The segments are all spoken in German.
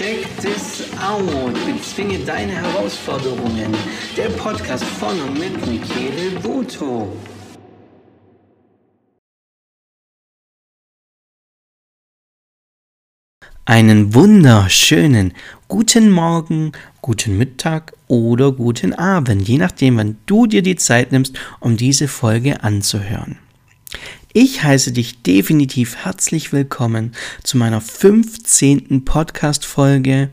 Check this out. Bezwinge deine Herausforderungen. Der Podcast von und mit Michele Voto. Einen wunderschönen guten Morgen, guten Mittag oder guten Abend, je nachdem, wann du dir die Zeit nimmst, um diese Folge anzuhören. Ich heiße dich definitiv herzlich willkommen zu meiner 15. Podcast-Folge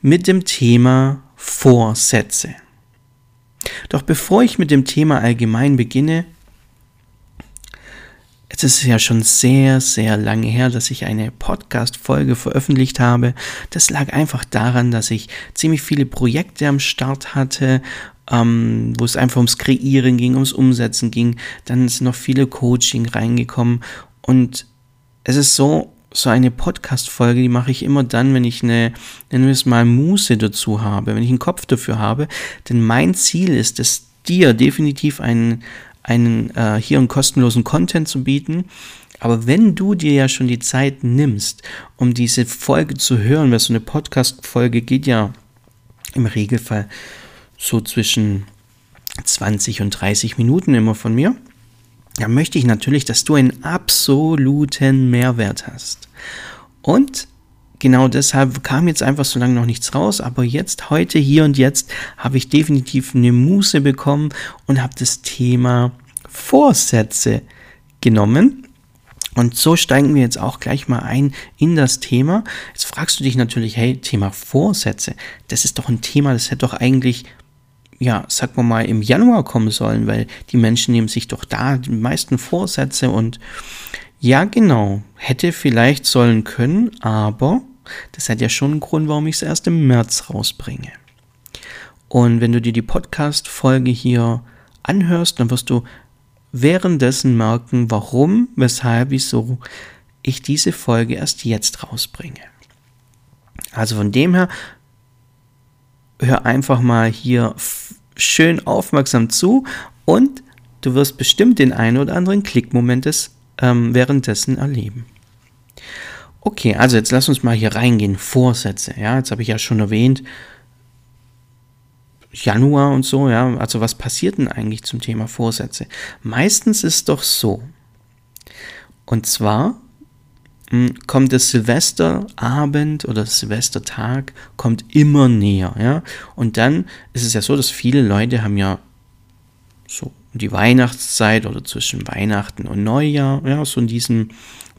mit dem Thema Vorsätze. Doch bevor ich mit dem Thema allgemein beginne, es ist ja schon sehr, sehr lange her, dass ich eine Podcast-Folge veröffentlicht habe. Das lag einfach daran, dass ich ziemlich viele Projekte am Start hatte ähm, wo es einfach ums Kreieren ging, ums Umsetzen ging. Dann sind noch viele Coaching reingekommen und es ist so, so eine Podcast-Folge, die mache ich immer dann, wenn ich eine, nennen wir es mal, Muße dazu habe, wenn ich einen Kopf dafür habe. Denn mein Ziel ist es, dir definitiv einen, einen äh, hier einen kostenlosen Content zu bieten. Aber wenn du dir ja schon die Zeit nimmst, um diese Folge zu hören, weil so eine Podcast-Folge geht ja im Regelfall so zwischen 20 und 30 Minuten immer von mir, dann möchte ich natürlich, dass du einen absoluten Mehrwert hast. Und genau deshalb kam jetzt einfach so lange noch nichts raus, aber jetzt, heute, hier und jetzt habe ich definitiv eine Muße bekommen und habe das Thema Vorsätze genommen. Und so steigen wir jetzt auch gleich mal ein in das Thema. Jetzt fragst du dich natürlich, hey, Thema Vorsätze, das ist doch ein Thema, das hätte doch eigentlich ja, sag mal im Januar kommen sollen, weil die Menschen nehmen sich doch da die meisten Vorsätze und ja, genau, hätte vielleicht sollen können, aber das hat ja schon einen Grund, warum ich es erst im März rausbringe. Und wenn du dir die Podcast-Folge hier anhörst, dann wirst du währenddessen merken, warum, weshalb, wieso ich diese Folge erst jetzt rausbringe. Also von dem her hör einfach mal hier schön aufmerksam zu und du wirst bestimmt den einen oder anderen Klickmoment des, ähm, währenddessen erleben. Okay, also jetzt lass uns mal hier reingehen. Vorsätze, ja, jetzt habe ich ja schon erwähnt, Januar und so, ja, also was passiert denn eigentlich zum Thema Vorsätze? Meistens ist doch so. Und zwar hm, kommt das Silvesterabend oder Silvestertag kommt immer näher, ja. Und dann ist es ja so, dass viele Leute haben ja so die Weihnachtszeit oder zwischen Weihnachten und Neujahr, ja, so in diesem,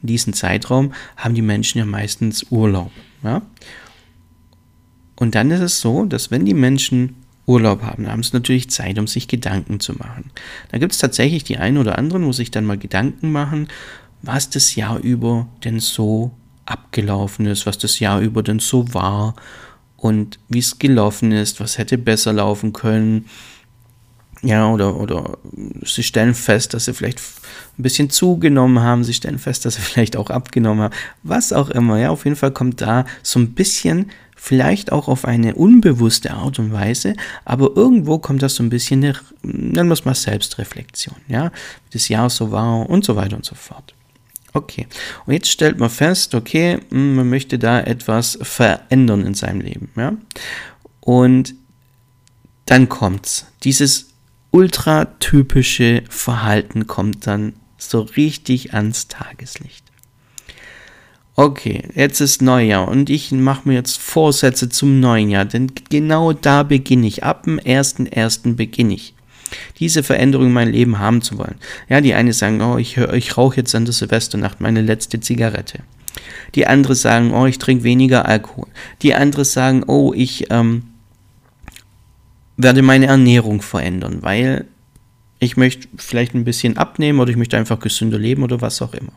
in diesem Zeitraum haben die Menschen ja meistens Urlaub, ja. Und dann ist es so, dass wenn die Menschen Urlaub haben, haben sie natürlich Zeit, um sich Gedanken zu machen. Da gibt es tatsächlich die einen oder anderen, wo sich dann mal Gedanken machen, was das Jahr über denn so abgelaufen ist, was das Jahr über denn so war und wie es gelaufen ist, was hätte besser laufen können. Ja, oder, oder sie stellen fest, dass sie vielleicht ein bisschen zugenommen haben, sie stellen fest, dass sie vielleicht auch abgenommen haben, was auch immer. Ja, auf jeden Fall kommt da so ein bisschen, vielleicht auch auf eine unbewusste Art und Weise, aber irgendwo kommt das so ein bisschen, eine, nennen wir es mal Selbstreflexion, ja, wie das Jahr so war und so weiter und so fort. Okay. Und jetzt stellt man fest, okay, hm, man möchte da etwas verändern in seinem Leben, ja. Und dann kommt's. Dieses ultratypische Verhalten kommt dann so richtig ans Tageslicht. Okay, jetzt ist Neujahr und ich mache mir jetzt Vorsätze zum neuen Jahr, denn genau da beginne ich. Ab dem 1.1. beginne ich diese Veränderung in meinem Leben haben zu wollen. Ja, die eine sagen, oh, ich, ich rauche jetzt an der Silvesternacht meine letzte Zigarette. Die andere sagen, oh, ich trinke weniger Alkohol. Die andere sagen, oh, ich ähm, werde meine Ernährung verändern, weil ich möchte vielleicht ein bisschen abnehmen oder ich möchte einfach gesünder leben oder was auch immer.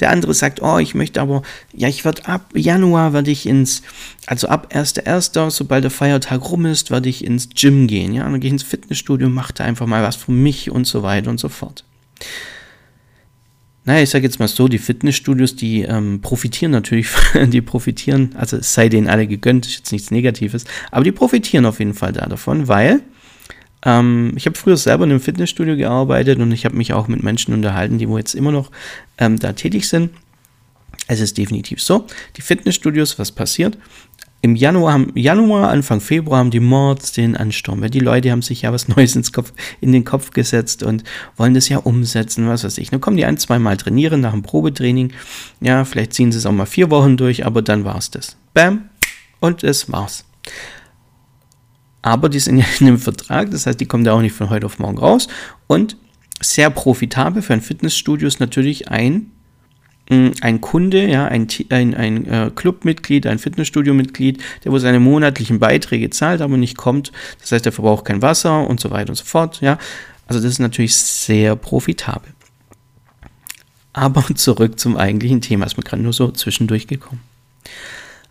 Der andere sagt, oh, ich möchte aber, ja, ich werde ab Januar werde ich ins, also ab 1.1., sobald der Feiertag rum ist, werde ich ins Gym gehen, ja, dann gehe ich ins Fitnessstudio, mache da einfach mal was für mich und so weiter und so fort. Naja, ich sage jetzt mal so, die Fitnessstudios, die ähm, profitieren natürlich, die profitieren, also es sei denen alle gegönnt, ist jetzt nichts Negatives, aber die profitieren auf jeden Fall da davon, weil ähm, ich habe früher selber in einem Fitnessstudio gearbeitet und ich habe mich auch mit Menschen unterhalten, die wo jetzt immer noch ähm, da tätig sind. Es ist definitiv so. Die Fitnessstudios, was passiert? Im Januar, Januar, Anfang Februar haben die Mords den Ansturm. Weil die Leute haben sich ja was Neues ins Kopf, in den Kopf gesetzt und wollen das ja umsetzen, was weiß ich. Dann kommen die ein, zweimal trainieren nach dem Probetraining. Ja, vielleicht ziehen sie es auch mal vier Wochen durch, aber dann war es das. Bam. Und es war's. Aber die sind ja in einem Vertrag, das heißt, die kommen da auch nicht von heute auf morgen raus. Und sehr profitabel für ein Fitnessstudio ist natürlich ein, ein Kunde, ja, ein, ein, ein äh, Clubmitglied, ein Fitnessstudio-Mitglied, der wo seine monatlichen Beiträge zahlt, aber nicht kommt. Das heißt, er verbraucht kein Wasser und so weiter und so fort. Ja. Also das ist natürlich sehr profitabel. Aber zurück zum eigentlichen Thema, ist mir gerade nur so zwischendurch gekommen.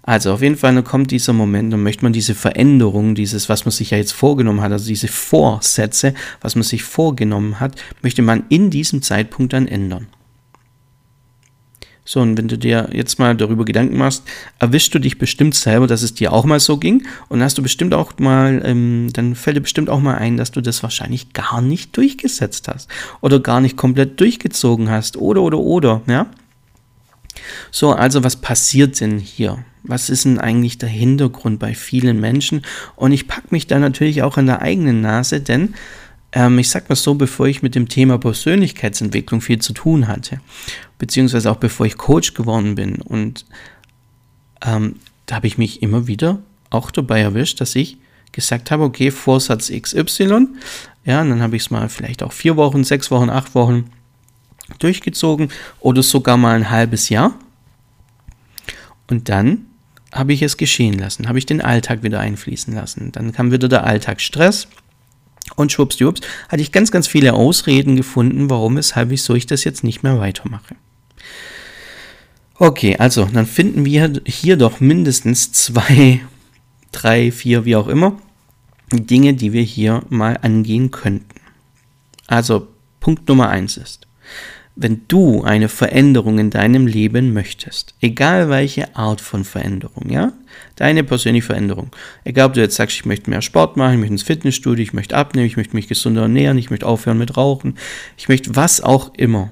Also auf jeden Fall kommt dieser Moment und möchte man diese Veränderung, dieses, was man sich ja jetzt vorgenommen hat, also diese Vorsätze, was man sich vorgenommen hat, möchte man in diesem Zeitpunkt dann ändern. So, und wenn du dir jetzt mal darüber Gedanken machst, erwischst du dich bestimmt selber, dass es dir auch mal so ging und hast du bestimmt auch mal, ähm, dann fällt dir bestimmt auch mal ein, dass du das wahrscheinlich gar nicht durchgesetzt hast oder gar nicht komplett durchgezogen hast oder, oder, oder, ja. So, also was passiert denn hier? Was ist denn eigentlich der Hintergrund bei vielen Menschen? Und ich packe mich da natürlich auch an der eigenen Nase, denn ähm, ich sag mal so, bevor ich mit dem Thema Persönlichkeitsentwicklung viel zu tun hatte, beziehungsweise auch bevor ich Coach geworden bin, und ähm, da habe ich mich immer wieder auch dabei erwischt, dass ich gesagt habe, okay, Vorsatz XY, ja, und dann habe ich es mal vielleicht auch vier Wochen, sechs Wochen, acht Wochen durchgezogen oder sogar mal ein halbes Jahr. Und dann habe ich es geschehen lassen, habe ich den Alltag wieder einfließen lassen. Dann kam wieder der Alltagsstress und schwuppsdiwupps hatte ich ganz, ganz viele Ausreden gefunden, warum, weshalb, wieso ich das jetzt nicht mehr weitermache. Okay, also dann finden wir hier doch mindestens zwei, drei, vier, wie auch immer, Dinge, die wir hier mal angehen könnten. Also Punkt Nummer eins ist, wenn du eine Veränderung in deinem Leben möchtest, egal welche Art von Veränderung, ja, deine persönliche Veränderung, egal ob du jetzt sagst, ich möchte mehr Sport machen, ich möchte ins Fitnessstudio, ich möchte abnehmen, ich möchte mich gesünder ernähren, ich möchte aufhören mit Rauchen, ich möchte was auch immer.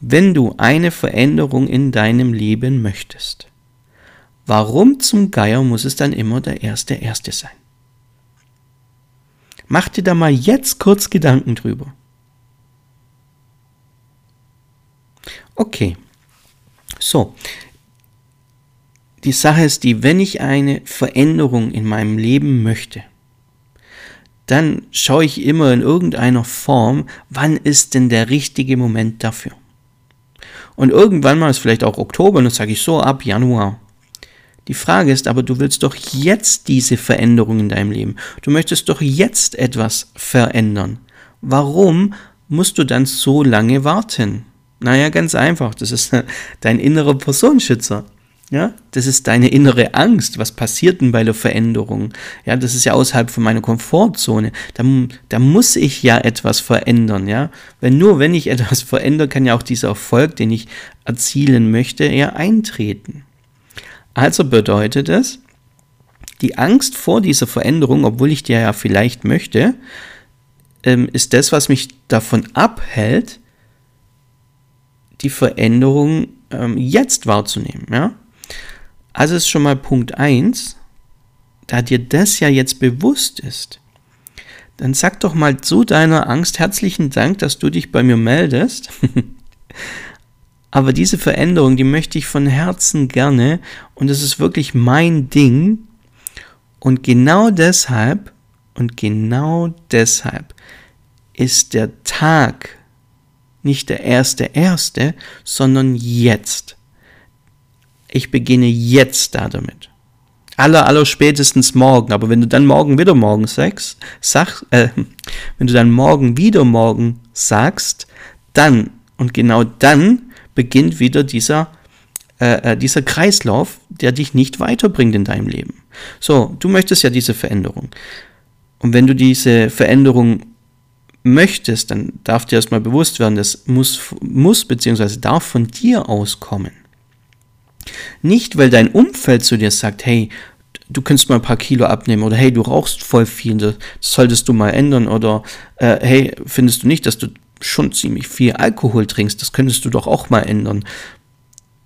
Wenn du eine Veränderung in deinem Leben möchtest, warum zum Geier muss es dann immer der erste Erste sein? Mach dir da mal jetzt kurz Gedanken drüber. Okay. So. Die Sache ist die, wenn ich eine Veränderung in meinem Leben möchte, dann schaue ich immer in irgendeiner Form, wann ist denn der richtige Moment dafür. Und irgendwann mal ist vielleicht auch Oktober und dann sage ich so ab Januar. Die Frage ist aber, du willst doch jetzt diese Veränderung in deinem Leben. Du möchtest doch jetzt etwas verändern. Warum musst du dann so lange warten? Naja, ganz einfach. Das ist dein innerer Personenschützer. Ja, das ist deine innere Angst. Was passiert denn bei der Veränderung? Ja, das ist ja außerhalb von meiner Komfortzone. Da, da muss ich ja etwas verändern. Ja, weil nur wenn ich etwas verändere, kann ja auch dieser Erfolg, den ich erzielen möchte, ja eintreten. Also bedeutet es, die Angst vor dieser Veränderung, obwohl ich die ja vielleicht möchte, ähm, ist das, was mich davon abhält, die Veränderung ähm, jetzt wahrzunehmen. Ja? Also ist schon mal Punkt 1, da dir das ja jetzt bewusst ist, dann sag doch mal zu deiner Angst herzlichen Dank, dass du dich bei mir meldest. Aber diese Veränderung, die möchte ich von Herzen gerne und es ist wirklich mein Ding. Und genau deshalb, und genau deshalb ist der Tag nicht der erste erste, sondern jetzt. Ich beginne jetzt da damit. Aller, aller spätestens morgen. Aber wenn du dann morgen wieder morgen sagst, sag, äh, wenn du dann morgen wieder morgen sagst, dann und genau dann beginnt wieder dieser, äh, äh dieser Kreislauf, der dich nicht weiterbringt in deinem Leben. So, du möchtest ja diese Veränderung. Und wenn du diese Veränderung möchtest, dann darf dir erstmal bewusst werden, das muss, muss bzw. darf von dir auskommen. Nicht, weil dein Umfeld zu dir sagt, hey, du könntest mal ein paar Kilo abnehmen oder hey, du rauchst voll viel, das solltest du mal ändern oder äh, hey, findest du nicht, dass du schon ziemlich viel Alkohol trinkst, das könntest du doch auch mal ändern.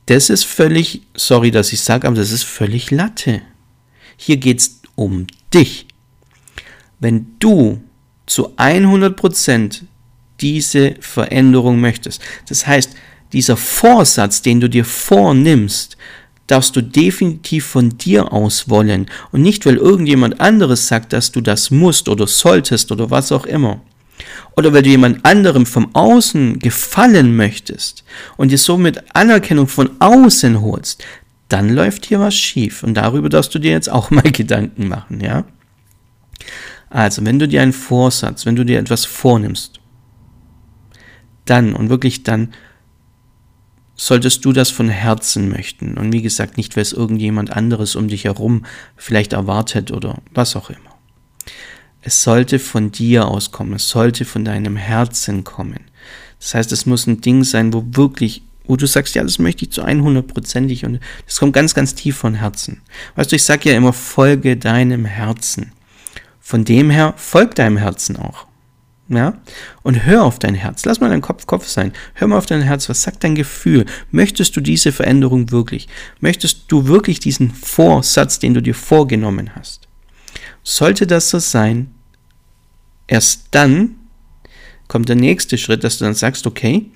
Das ist völlig, sorry, dass ich sage, aber das ist völlig Latte. Hier geht es um dich. Wenn du zu 100% diese Veränderung möchtest, das heißt, dieser Vorsatz, den du dir vornimmst, darfst du definitiv von dir aus wollen und nicht, weil irgendjemand anderes sagt, dass du das musst oder solltest oder was auch immer. Oder weil du jemand anderem vom Außen gefallen möchtest und dir somit Anerkennung von außen holst, dann läuft hier was schief und darüber darfst du dir jetzt auch mal Gedanken machen, ja? Also, wenn du dir einen Vorsatz, wenn du dir etwas vornimmst, dann und wirklich dann solltest du das von Herzen möchten. Und wie gesagt, nicht, weil es irgendjemand anderes um dich herum vielleicht erwartet oder was auch immer. Es sollte von dir auskommen, es sollte von deinem Herzen kommen. Das heißt, es muss ein Ding sein, wo wirklich, wo du sagst, ja, das möchte ich zu 100%ig und das kommt ganz, ganz tief von Herzen. Weißt du, ich sage ja immer, folge deinem Herzen. Von dem her, folg deinem Herzen auch. Ja? Und hör auf dein Herz. Lass mal dein Kopf Kopf sein. Hör mal auf dein Herz. Was sagt dein Gefühl? Möchtest du diese Veränderung wirklich? Möchtest du wirklich diesen Vorsatz, den du dir vorgenommen hast? Sollte das so sein, erst dann kommt der nächste Schritt, dass du dann sagst, okay,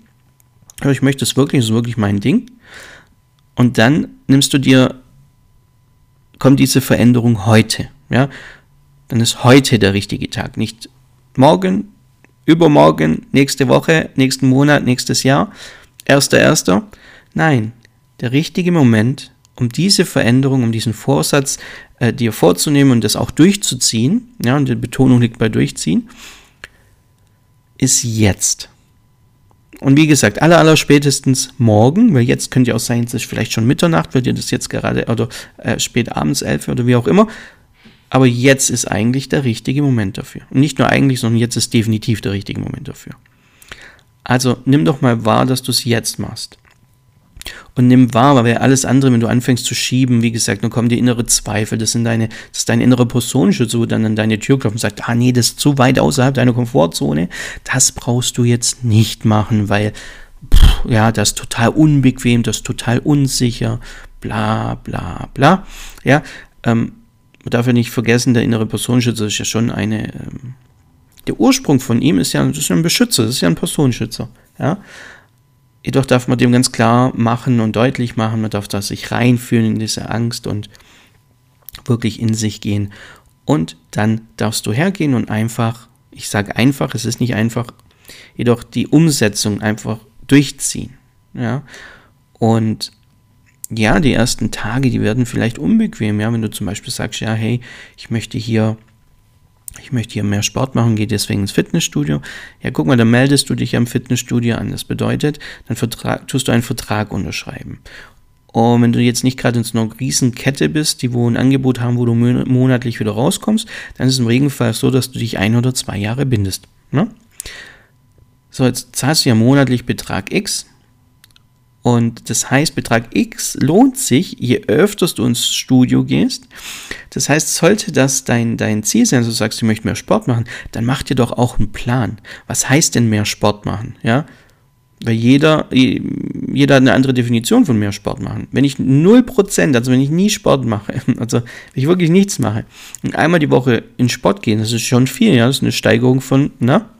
ich möchte es wirklich, das ist wirklich mein Ding. Und dann nimmst du dir, kommt diese Veränderung heute. Ja? Dann ist heute der richtige Tag, nicht morgen, übermorgen, nächste Woche, nächsten Monat, nächstes Jahr, erster, erster. Nein, der richtige Moment, um diese Veränderung, um diesen Vorsatz äh, dir vorzunehmen und das auch durchzuziehen, ja, und die Betonung liegt bei durchziehen, ist jetzt. Und wie gesagt, aller, aller spätestens morgen, weil jetzt könnte ja auch sein, es ist vielleicht schon Mitternacht, weil dir das jetzt gerade, oder äh, spät abends, elf oder wie auch immer, aber jetzt ist eigentlich der richtige Moment dafür. Und nicht nur eigentlich, sondern jetzt ist definitiv der richtige Moment dafür. Also nimm doch mal wahr, dass du es jetzt machst. Und nimm wahr, weil alles andere, wenn du anfängst zu schieben, wie gesagt, dann kommen die innere Zweifel, das sind deine, das ist dein innerer Personenschutz, wo dann an deine Tür klopft und sagt, ah nee, das ist zu weit außerhalb deiner Komfortzone. Das brauchst du jetzt nicht machen, weil, pff, ja, das ist total unbequem, das ist total unsicher, bla, bla, bla. Ja, ähm, man darf ja nicht vergessen, der innere Personenschützer ist ja schon eine. Ähm, der Ursprung von ihm ist ja, ist ja ein Beschützer, das ist ja ein Personenschützer. Ja? Jedoch darf man dem ganz klar machen und deutlich machen, man darf da sich reinfühlen in diese Angst und wirklich in sich gehen. Und dann darfst du hergehen und einfach, ich sage einfach, es ist nicht einfach, jedoch die Umsetzung einfach durchziehen. Ja? Und ja, die ersten Tage, die werden vielleicht unbequem, ja, wenn du zum Beispiel sagst, ja, hey, ich möchte hier, ich möchte hier mehr Sport machen, gehe deswegen ins Fitnessstudio. Ja, guck mal, dann meldest du dich am Fitnessstudio an. Das bedeutet, dann Vertrag, tust du einen Vertrag unterschreiben. Und wenn du jetzt nicht gerade in so einer Riesenkette bist, die wo ein Angebot haben, wo du monatlich wieder rauskommst, dann ist es im Regenfall so, dass du dich ein oder zwei Jahre bindest. Ne? So, jetzt zahlst du ja monatlich Betrag X und das heißt, Betrag X lohnt sich, je öfter du ins Studio gehst. Das heißt, sollte das dein, dein Ziel sein, also sagst, du möchtest mehr Sport machen, dann mach dir doch auch einen Plan. Was heißt denn mehr Sport machen? Ja? Weil jeder, jeder hat eine andere Definition von mehr Sport machen. Wenn ich 0%, also wenn ich nie Sport mache, also wenn ich wirklich nichts mache und einmal die Woche in Sport gehe, das ist schon viel, ja, das ist eine Steigerung von, na?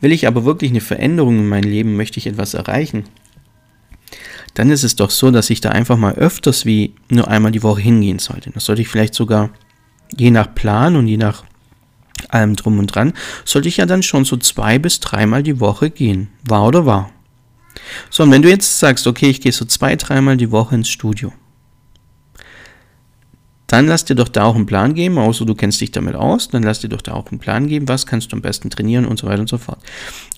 Will ich aber wirklich eine Veränderung in meinem Leben, möchte ich etwas erreichen, dann ist es doch so, dass ich da einfach mal öfters wie nur einmal die Woche hingehen sollte. Das sollte ich vielleicht sogar je nach Plan und je nach allem drum und dran, sollte ich ja dann schon so zwei bis dreimal die Woche gehen. War oder war? So, und wenn du jetzt sagst, okay, ich gehe so zwei, dreimal die Woche ins Studio, dann lass dir doch da auch einen Plan geben, außer du kennst dich damit aus, dann lass dir doch da auch einen Plan geben, was kannst du am besten trainieren und so weiter und so fort.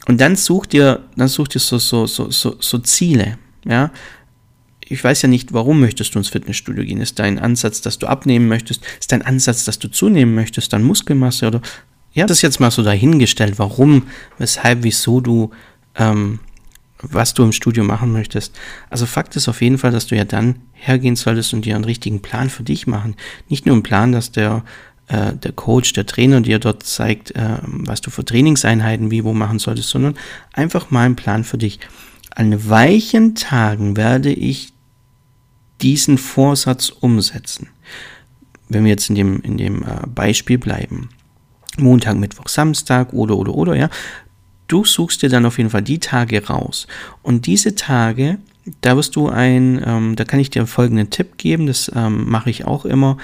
Und dann such dir, dann such dir so, so, so, so, so Ziele. Ja, ich weiß ja nicht, warum möchtest du ins Fitnessstudio gehen? Ist dein Ansatz, dass du abnehmen möchtest? Ist dein Ansatz, dass du zunehmen möchtest? Dann Muskelmasse oder ja, das ist jetzt mal so dahingestellt, warum, weshalb, wieso du, ähm, was du im Studio machen möchtest. Also Fakt ist auf jeden Fall, dass du ja dann hergehen solltest und dir einen richtigen Plan für dich machen. Nicht nur einen Plan, dass der, äh, der Coach, der Trainer dir dort zeigt, äh, was du für Trainingseinheiten wie wo machen solltest, sondern einfach mal einen Plan für dich. An weichen Tagen werde ich diesen Vorsatz umsetzen. Wenn wir jetzt in dem, in dem äh, Beispiel bleiben. Montag, Mittwoch, Samstag oder, oder, oder, ja. Du suchst dir dann auf jeden Fall die Tage raus. Und diese Tage, da wirst du ein, ähm, da kann ich dir folgenden Tipp geben, das ähm, mache ich auch immer.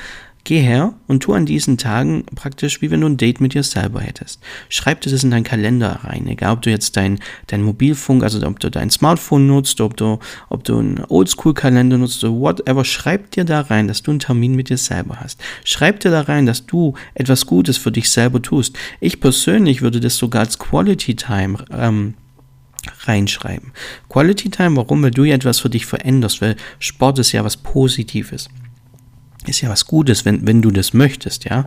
Geh her und tu an diesen Tagen praktisch, wie wenn du ein Date mit dir selber hättest. Schreib dir das in deinen Kalender rein, egal ob du jetzt dein, dein Mobilfunk, also ob du dein Smartphone nutzt, ob du, ob du einen Oldschool-Kalender nutzt oder whatever, schreib dir da rein, dass du einen Termin mit dir selber hast. Schreib dir da rein, dass du etwas Gutes für dich selber tust. Ich persönlich würde das sogar als Quality Time ähm, reinschreiben. Quality Time, warum? Weil du ja etwas für dich veränderst, weil Sport ist ja was Positives ist ja was Gutes, wenn, wenn du das möchtest, ja.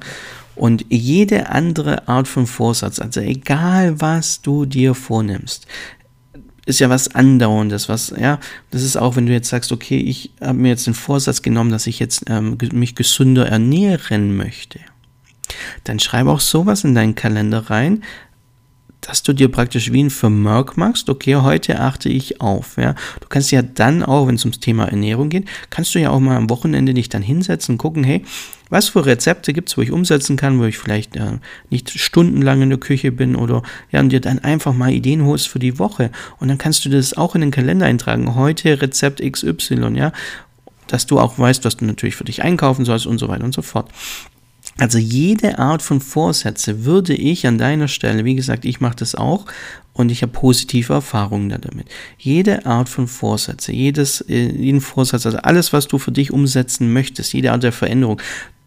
Und jede andere Art von Vorsatz, also egal was du dir vornimmst, ist ja was Andauerndes, was, ja, das ist auch, wenn du jetzt sagst, okay, ich habe mir jetzt den Vorsatz genommen, dass ich jetzt ähm, mich gesünder ernähren möchte. Dann schreibe auch sowas in deinen Kalender rein, dass du dir praktisch wie ein Vermerk machst, okay, heute achte ich auf, ja. Du kannst ja dann auch, wenn es ums Thema Ernährung geht, kannst du ja auch mal am Wochenende dich dann hinsetzen gucken, hey, was für Rezepte gibt es, wo ich umsetzen kann, wo ich vielleicht äh, nicht stundenlang in der Küche bin oder ja, und dir dann einfach mal Ideen holst für die Woche. Und dann kannst du das auch in den Kalender eintragen. Heute Rezept XY, ja, dass du auch weißt, was du natürlich für dich einkaufen sollst und so weiter und so fort. Also jede Art von Vorsätze würde ich an deiner Stelle, wie gesagt, ich mache das auch und ich habe positive Erfahrungen damit. Jede Art von Vorsätze, jedes, äh, jeden Vorsatz, also alles, was du für dich umsetzen möchtest, jede Art der Veränderung,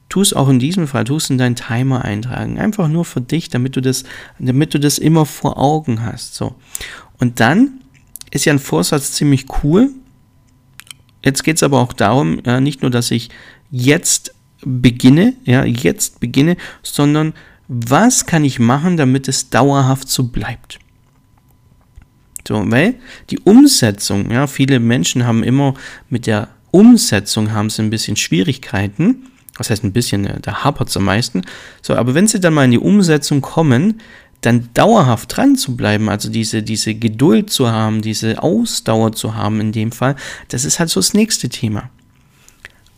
tu es auch in diesem Fall, tu es in deinen Timer eintragen. Einfach nur für dich, damit du das, damit du das immer vor Augen hast. So. Und dann ist ja ein Vorsatz ziemlich cool. Jetzt geht es aber auch darum, ja, nicht nur, dass ich jetzt beginne, ja, jetzt beginne, sondern was kann ich machen, damit es dauerhaft so bleibt? So, weil die Umsetzung, ja, viele Menschen haben immer mit der Umsetzung haben sie ein bisschen Schwierigkeiten. Was heißt ein bisschen, da hapert es am meisten. So, aber wenn sie dann mal in die Umsetzung kommen, dann dauerhaft dran zu bleiben, also diese, diese Geduld zu haben, diese Ausdauer zu haben in dem Fall, das ist halt so das nächste Thema.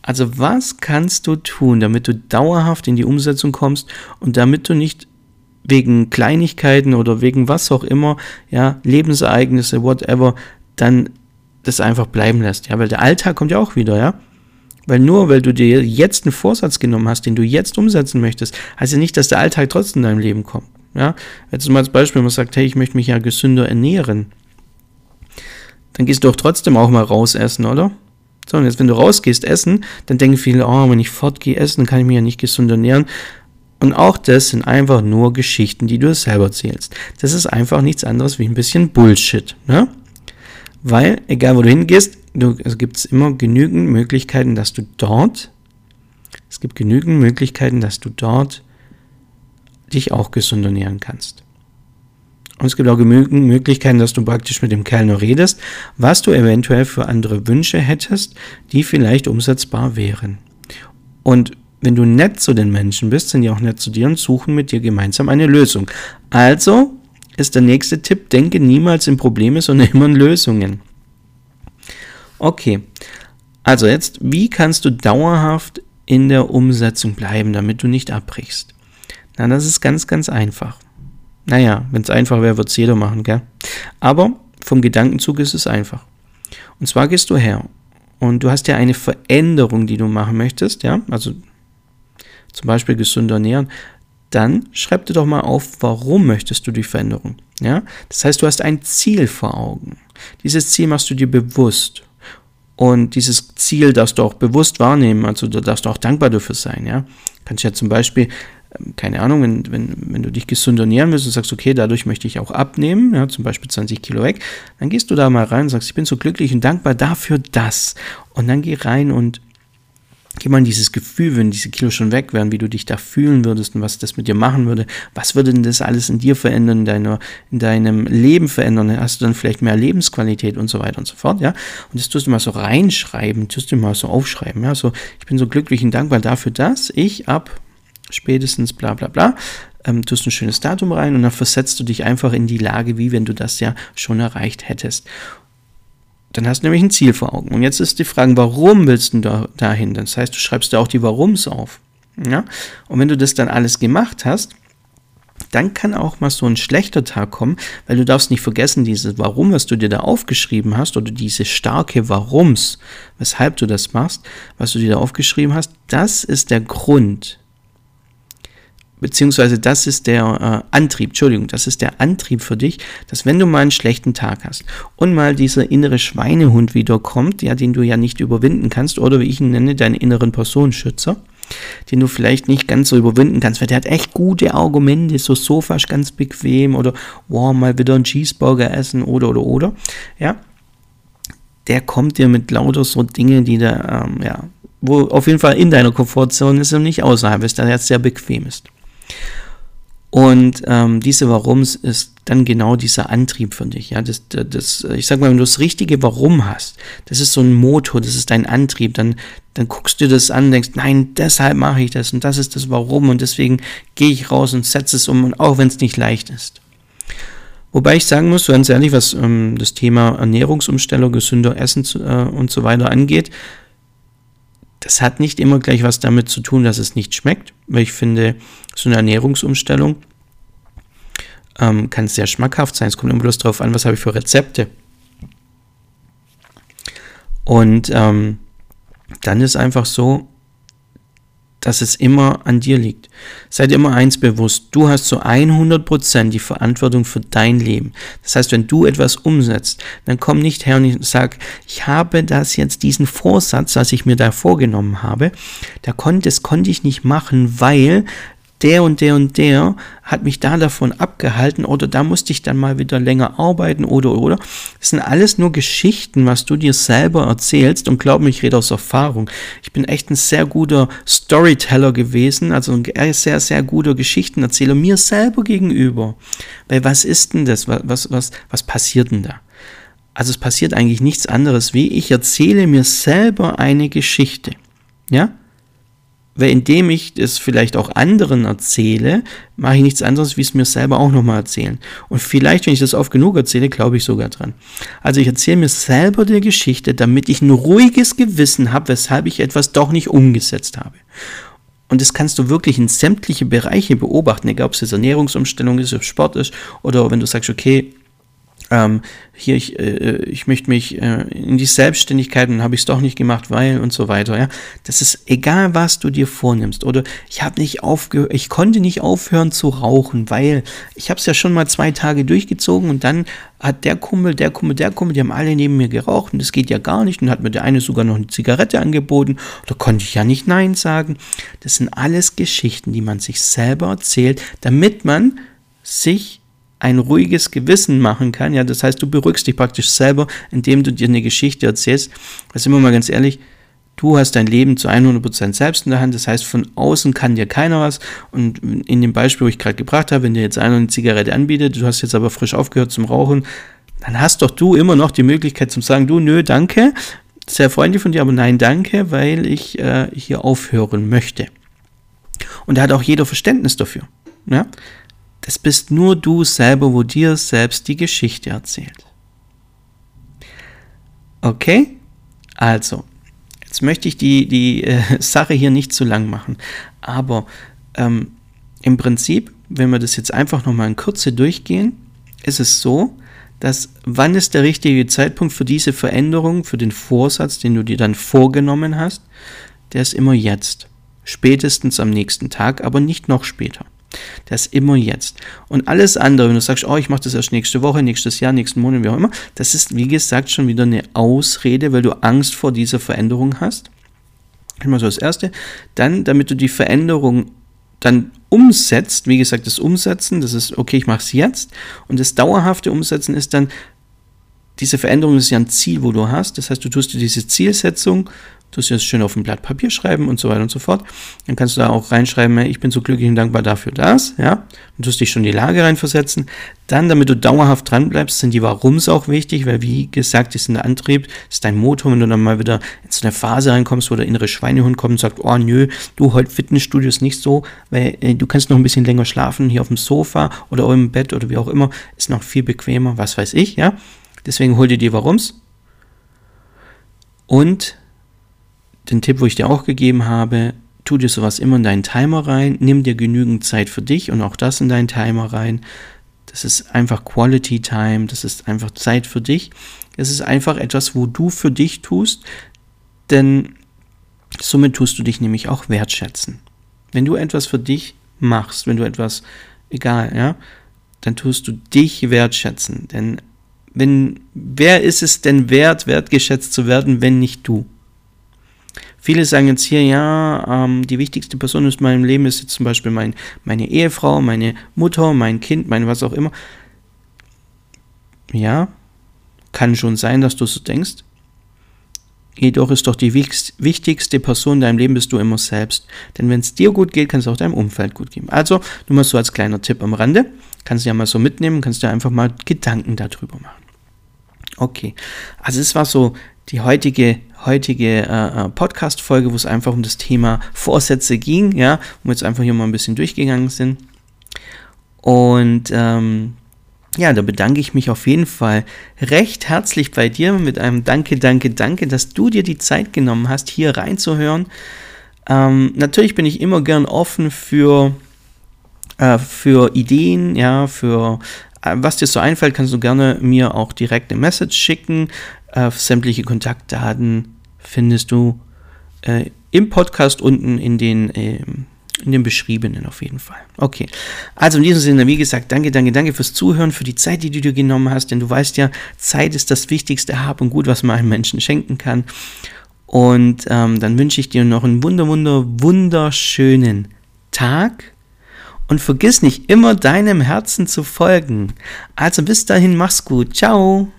Also was kannst du tun, damit du dauerhaft in die Umsetzung kommst und damit du nicht wegen Kleinigkeiten oder wegen was auch immer, ja, Lebensereignisse, whatever, dann das einfach bleiben lässt, ja, weil der Alltag kommt ja auch wieder, ja. Weil nur weil du dir jetzt einen Vorsatz genommen hast, den du jetzt umsetzen möchtest, heißt ja nicht, dass der Alltag trotzdem in deinem Leben kommt. Ja, jetzt mal als Beispiel, man sagt, hey, ich möchte mich ja gesünder ernähren. Dann gehst du doch trotzdem auch mal raus essen, oder? So, und jetzt, wenn du rausgehst essen, dann denken viele, oh, wenn ich fortgehe essen, dann kann ich mich ja nicht gesund ernähren. Und auch das sind einfach nur Geschichten, die du selber erzählst. Das ist einfach nichts anderes wie ein bisschen Bullshit. Ne? Weil, egal wo du hingehst, du, es gibt immer genügend Möglichkeiten, dass du dort, es gibt genügend Möglichkeiten, dass du dort dich auch gesund ernähren kannst. Und es gibt auch genügend Möglichkeiten, dass du praktisch mit dem Kellner redest, was du eventuell für andere Wünsche hättest, die vielleicht umsetzbar wären. Und wenn du nett zu den Menschen bist, sind die auch nett zu dir und suchen mit dir gemeinsam eine Lösung. Also ist der nächste Tipp, denke niemals in Probleme, sondern immer in Lösungen. Okay, also jetzt, wie kannst du dauerhaft in der Umsetzung bleiben, damit du nicht abbrichst? Na, das ist ganz, ganz einfach. Naja, wenn es einfach wäre, würde es jeder machen, gell? Aber vom Gedankenzug ist es einfach. Und zwar gehst du her und du hast ja eine Veränderung, die du machen möchtest, ja, also zum Beispiel gesünder ernähren, dann schreib dir doch mal auf, warum möchtest du die Veränderung, ja? Das heißt, du hast ein Ziel vor Augen. Dieses Ziel machst du dir bewusst. Und dieses Ziel darfst du auch bewusst wahrnehmen, also da darfst du auch dankbar dafür sein, ja. Kannst ja zum Beispiel keine Ahnung, wenn, wenn, wenn du dich gesund ernähren willst und sagst, okay, dadurch möchte ich auch abnehmen, ja, zum Beispiel 20 Kilo weg, dann gehst du da mal rein und sagst, ich bin so glücklich und dankbar dafür das. Und dann geh rein und Geh mal in dieses Gefühl, wenn diese Kilo schon weg wären, wie du dich da fühlen würdest und was das mit dir machen würde. Was würde denn das alles in dir verändern, in, deiner, in deinem Leben verändern? Hast du dann vielleicht mehr Lebensqualität und so weiter und so fort, ja? Und das tust du mal so reinschreiben, tust du mal so aufschreiben, ja? So, ich bin so glücklich und dankbar dafür, dass ich ab spätestens bla bla bla, ähm, tust ein schönes Datum rein und dann versetzt du dich einfach in die Lage, wie wenn du das ja schon erreicht hättest. Dann hast du nämlich ein Ziel vor Augen. Und jetzt ist die Frage, warum willst du da, dahin? Das heißt, du schreibst da auch die Warums auf. Ja? Und wenn du das dann alles gemacht hast, dann kann auch mal so ein schlechter Tag kommen, weil du darfst nicht vergessen, dieses Warum, was du dir da aufgeschrieben hast, oder diese starke Warums, weshalb du das machst, was du dir da aufgeschrieben hast, das ist der Grund, beziehungsweise das ist der äh, Antrieb, Entschuldigung, das ist der Antrieb für dich, dass wenn du mal einen schlechten Tag hast und mal dieser innere Schweinehund wieder kommt, ja, den du ja nicht überwinden kannst, oder wie ich ihn nenne, deinen inneren Personenschützer, den du vielleicht nicht ganz so überwinden kannst, weil der hat echt gute Argumente, so Sofa ist ganz bequem oder wow, mal wieder einen Cheeseburger essen oder oder oder, ja, der kommt dir mit lauter so Dinge, die da, ähm, ja, wo auf jeden Fall in deiner Komfortzone ist und nicht außerhalb ist, der jetzt sehr bequem ist. Und ähm, diese Warums ist dann genau dieser Antrieb für dich. Ja, das, das, ich sag mal, wenn du das richtige Warum hast, das ist so ein Motor, das ist dein Antrieb, dann, dann guckst du das an und denkst, nein, deshalb mache ich das und das ist das Warum und deswegen gehe ich raus und setze es um auch wenn es nicht leicht ist. Wobei ich sagen muss, ganz ehrlich, was ähm, das Thema Ernährungsumstellung, gesünder Essen äh, und so weiter angeht, das hat nicht immer gleich was damit zu tun, dass es nicht schmeckt, weil ich finde, so eine Ernährungsumstellung ähm, kann sehr schmackhaft sein. Es kommt immer bloß darauf an, was habe ich für Rezepte. Und ähm, dann ist einfach so, dass es immer an dir liegt. Seid immer eins bewusst, du hast zu 100% die Verantwortung für dein Leben. Das heißt, wenn du etwas umsetzt, dann komm nicht her und sag, ich habe das jetzt, diesen Vorsatz, was ich mir da vorgenommen habe, das konnte ich nicht machen, weil der und der und der hat mich da davon abgehalten oder da musste ich dann mal wieder länger arbeiten oder oder. Das sind alles nur Geschichten, was du dir selber erzählst und glaub mir, ich rede aus Erfahrung. Ich bin echt ein sehr guter Storyteller gewesen, also ein sehr, sehr guter Geschichtenerzähler mir selber gegenüber. Weil was ist denn das? Was, was, was, was passiert denn da? Also es passiert eigentlich nichts anderes, wie ich erzähle mir selber eine Geschichte. Ja? Weil indem ich es vielleicht auch anderen erzähle, mache ich nichts anderes, wie es mir selber auch nochmal erzählen. Und vielleicht, wenn ich das oft genug erzähle, glaube ich sogar dran. Also ich erzähle mir selber die Geschichte, damit ich ein ruhiges Gewissen habe, weshalb ich etwas doch nicht umgesetzt habe. Und das kannst du wirklich in sämtliche Bereiche beobachten, egal ob es jetzt Ernährungsumstellung ist, ob Sport ist, oder wenn du sagst, okay, ähm, hier, ich, äh, ich möchte mich äh, in die Selbstständigkeit und habe ich es doch nicht gemacht, weil und so weiter. Ja, das ist egal, was du dir vornimmst. Oder ich habe nicht aufgehört, ich konnte nicht aufhören zu rauchen, weil ich habe es ja schon mal zwei Tage durchgezogen und dann hat der Kumpel, der Kumpel, der Kumpel, die haben alle neben mir geraucht und das geht ja gar nicht und hat mir der eine sogar noch eine Zigarette angeboten. Da konnte ich ja nicht Nein sagen. Das sind alles Geschichten, die man sich selber erzählt, damit man sich ein ruhiges Gewissen machen kann. Ja, das heißt, du beruhigst dich praktisch selber, indem du dir eine Geschichte erzählst. Das sind wir mal ganz ehrlich, du hast dein Leben zu 100% selbst in der Hand. Das heißt, von außen kann dir keiner was. Und in dem Beispiel, wo ich gerade gebracht habe, wenn dir jetzt einer eine Zigarette anbietet, du hast jetzt aber frisch aufgehört zum Rauchen, dann hast doch du immer noch die Möglichkeit zu sagen, du, nö, danke, sehr freundlich von dir, aber nein, danke, weil ich äh, hier aufhören möchte. Und da hat auch jeder Verständnis dafür. Ja? Das bist nur du selber, wo dir selbst die Geschichte erzählt. Okay? Also, jetzt möchte ich die, die äh, Sache hier nicht zu lang machen, aber ähm, im Prinzip, wenn wir das jetzt einfach nochmal in Kürze durchgehen, ist es so, dass wann ist der richtige Zeitpunkt für diese Veränderung, für den Vorsatz, den du dir dann vorgenommen hast, der ist immer jetzt. Spätestens am nächsten Tag, aber nicht noch später. Ist immer jetzt. Und alles andere, wenn du sagst, oh, ich mache das erst nächste Woche, nächstes Jahr, nächsten Monat, wie auch immer, das ist, wie gesagt, schon wieder eine Ausrede, weil du Angst vor dieser Veränderung hast. Immer so das Erste. Dann, damit du die Veränderung dann umsetzt, wie gesagt, das Umsetzen, das ist, okay, ich mache es jetzt. Und das dauerhafte Umsetzen ist dann, diese Veränderung ist ja ein Ziel, wo du hast. Das heißt, du tust dir diese Zielsetzung tust du das schön auf ein Blatt Papier schreiben und so weiter und so fort. Dann kannst du da auch reinschreiben, ich bin so glücklich und dankbar dafür das, ja. Und tust dich schon in die Lage reinversetzen. Dann, damit du dauerhaft dran bleibst, sind die Warums auch wichtig, weil wie gesagt, die sind der Antrieb, ist dein Motor, wenn du dann mal wieder in so eine Phase reinkommst, wo der innere Schweinehund kommt und sagt, oh nö, du, heute Fitnessstudio ist nicht so, weil äh, du kannst noch ein bisschen länger schlafen, hier auf dem Sofa oder im Bett oder wie auch immer, ist noch viel bequemer, was weiß ich, ja. Deswegen hol dir die Warums. Und den Tipp, wo ich dir auch gegeben habe, tu dir sowas immer in deinen Timer rein, nimm dir genügend Zeit für dich und auch das in deinen Timer rein. Das ist einfach Quality Time, das ist einfach Zeit für dich. Es ist einfach etwas, wo du für dich tust, denn somit tust du dich nämlich auch wertschätzen. Wenn du etwas für dich machst, wenn du etwas, egal, ja, dann tust du dich wertschätzen. Denn wenn, wer ist es denn wert, wertgeschätzt zu werden, wenn nicht du? Viele sagen jetzt hier, ja, ähm, die wichtigste Person in meinem Leben ist jetzt zum Beispiel mein, meine Ehefrau, meine Mutter, mein Kind, mein was auch immer. Ja, kann schon sein, dass du so denkst. Jedoch ist doch die wichtigste Person in deinem Leben bist du immer selbst. Denn wenn es dir gut geht, kann es auch deinem Umfeld gut gehen. Also, nur mal so als kleiner Tipp am Rande. Kannst du ja mal so mitnehmen, kannst dir einfach mal Gedanken darüber machen. Okay, also es war so die heutige heutige äh, äh, Podcast-Folge, wo es einfach um das Thema Vorsätze ging, ja, wo wir jetzt einfach hier mal ein bisschen durchgegangen sind. Und ähm, ja, da bedanke ich mich auf jeden Fall recht herzlich bei dir mit einem Danke, Danke, Danke, dass du dir die Zeit genommen hast, hier reinzuhören. Ähm, natürlich bin ich immer gern offen für, äh, für Ideen, ja, für was dir so einfällt, kannst du gerne mir auch direkt eine Message schicken. Äh, sämtliche Kontaktdaten findest du äh, im Podcast unten in den, äh, in den beschriebenen auf jeden Fall. Okay. Also in diesem Sinne, wie gesagt, danke, danke, danke fürs Zuhören, für die Zeit, die du dir genommen hast, denn du weißt ja, Zeit ist das wichtigste Hab und Gut, was man einem Menschen schenken kann. Und ähm, dann wünsche ich dir noch einen wunder, wunder, wunderschönen Tag. Und vergiss nicht immer deinem Herzen zu folgen. Also bis dahin, mach's gut. Ciao.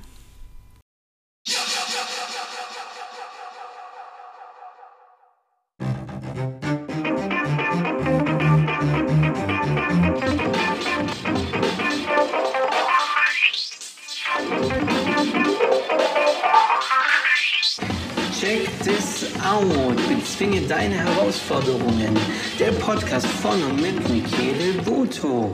Bezwinge deine Herausforderungen. Podcast von und mit Michele Voto.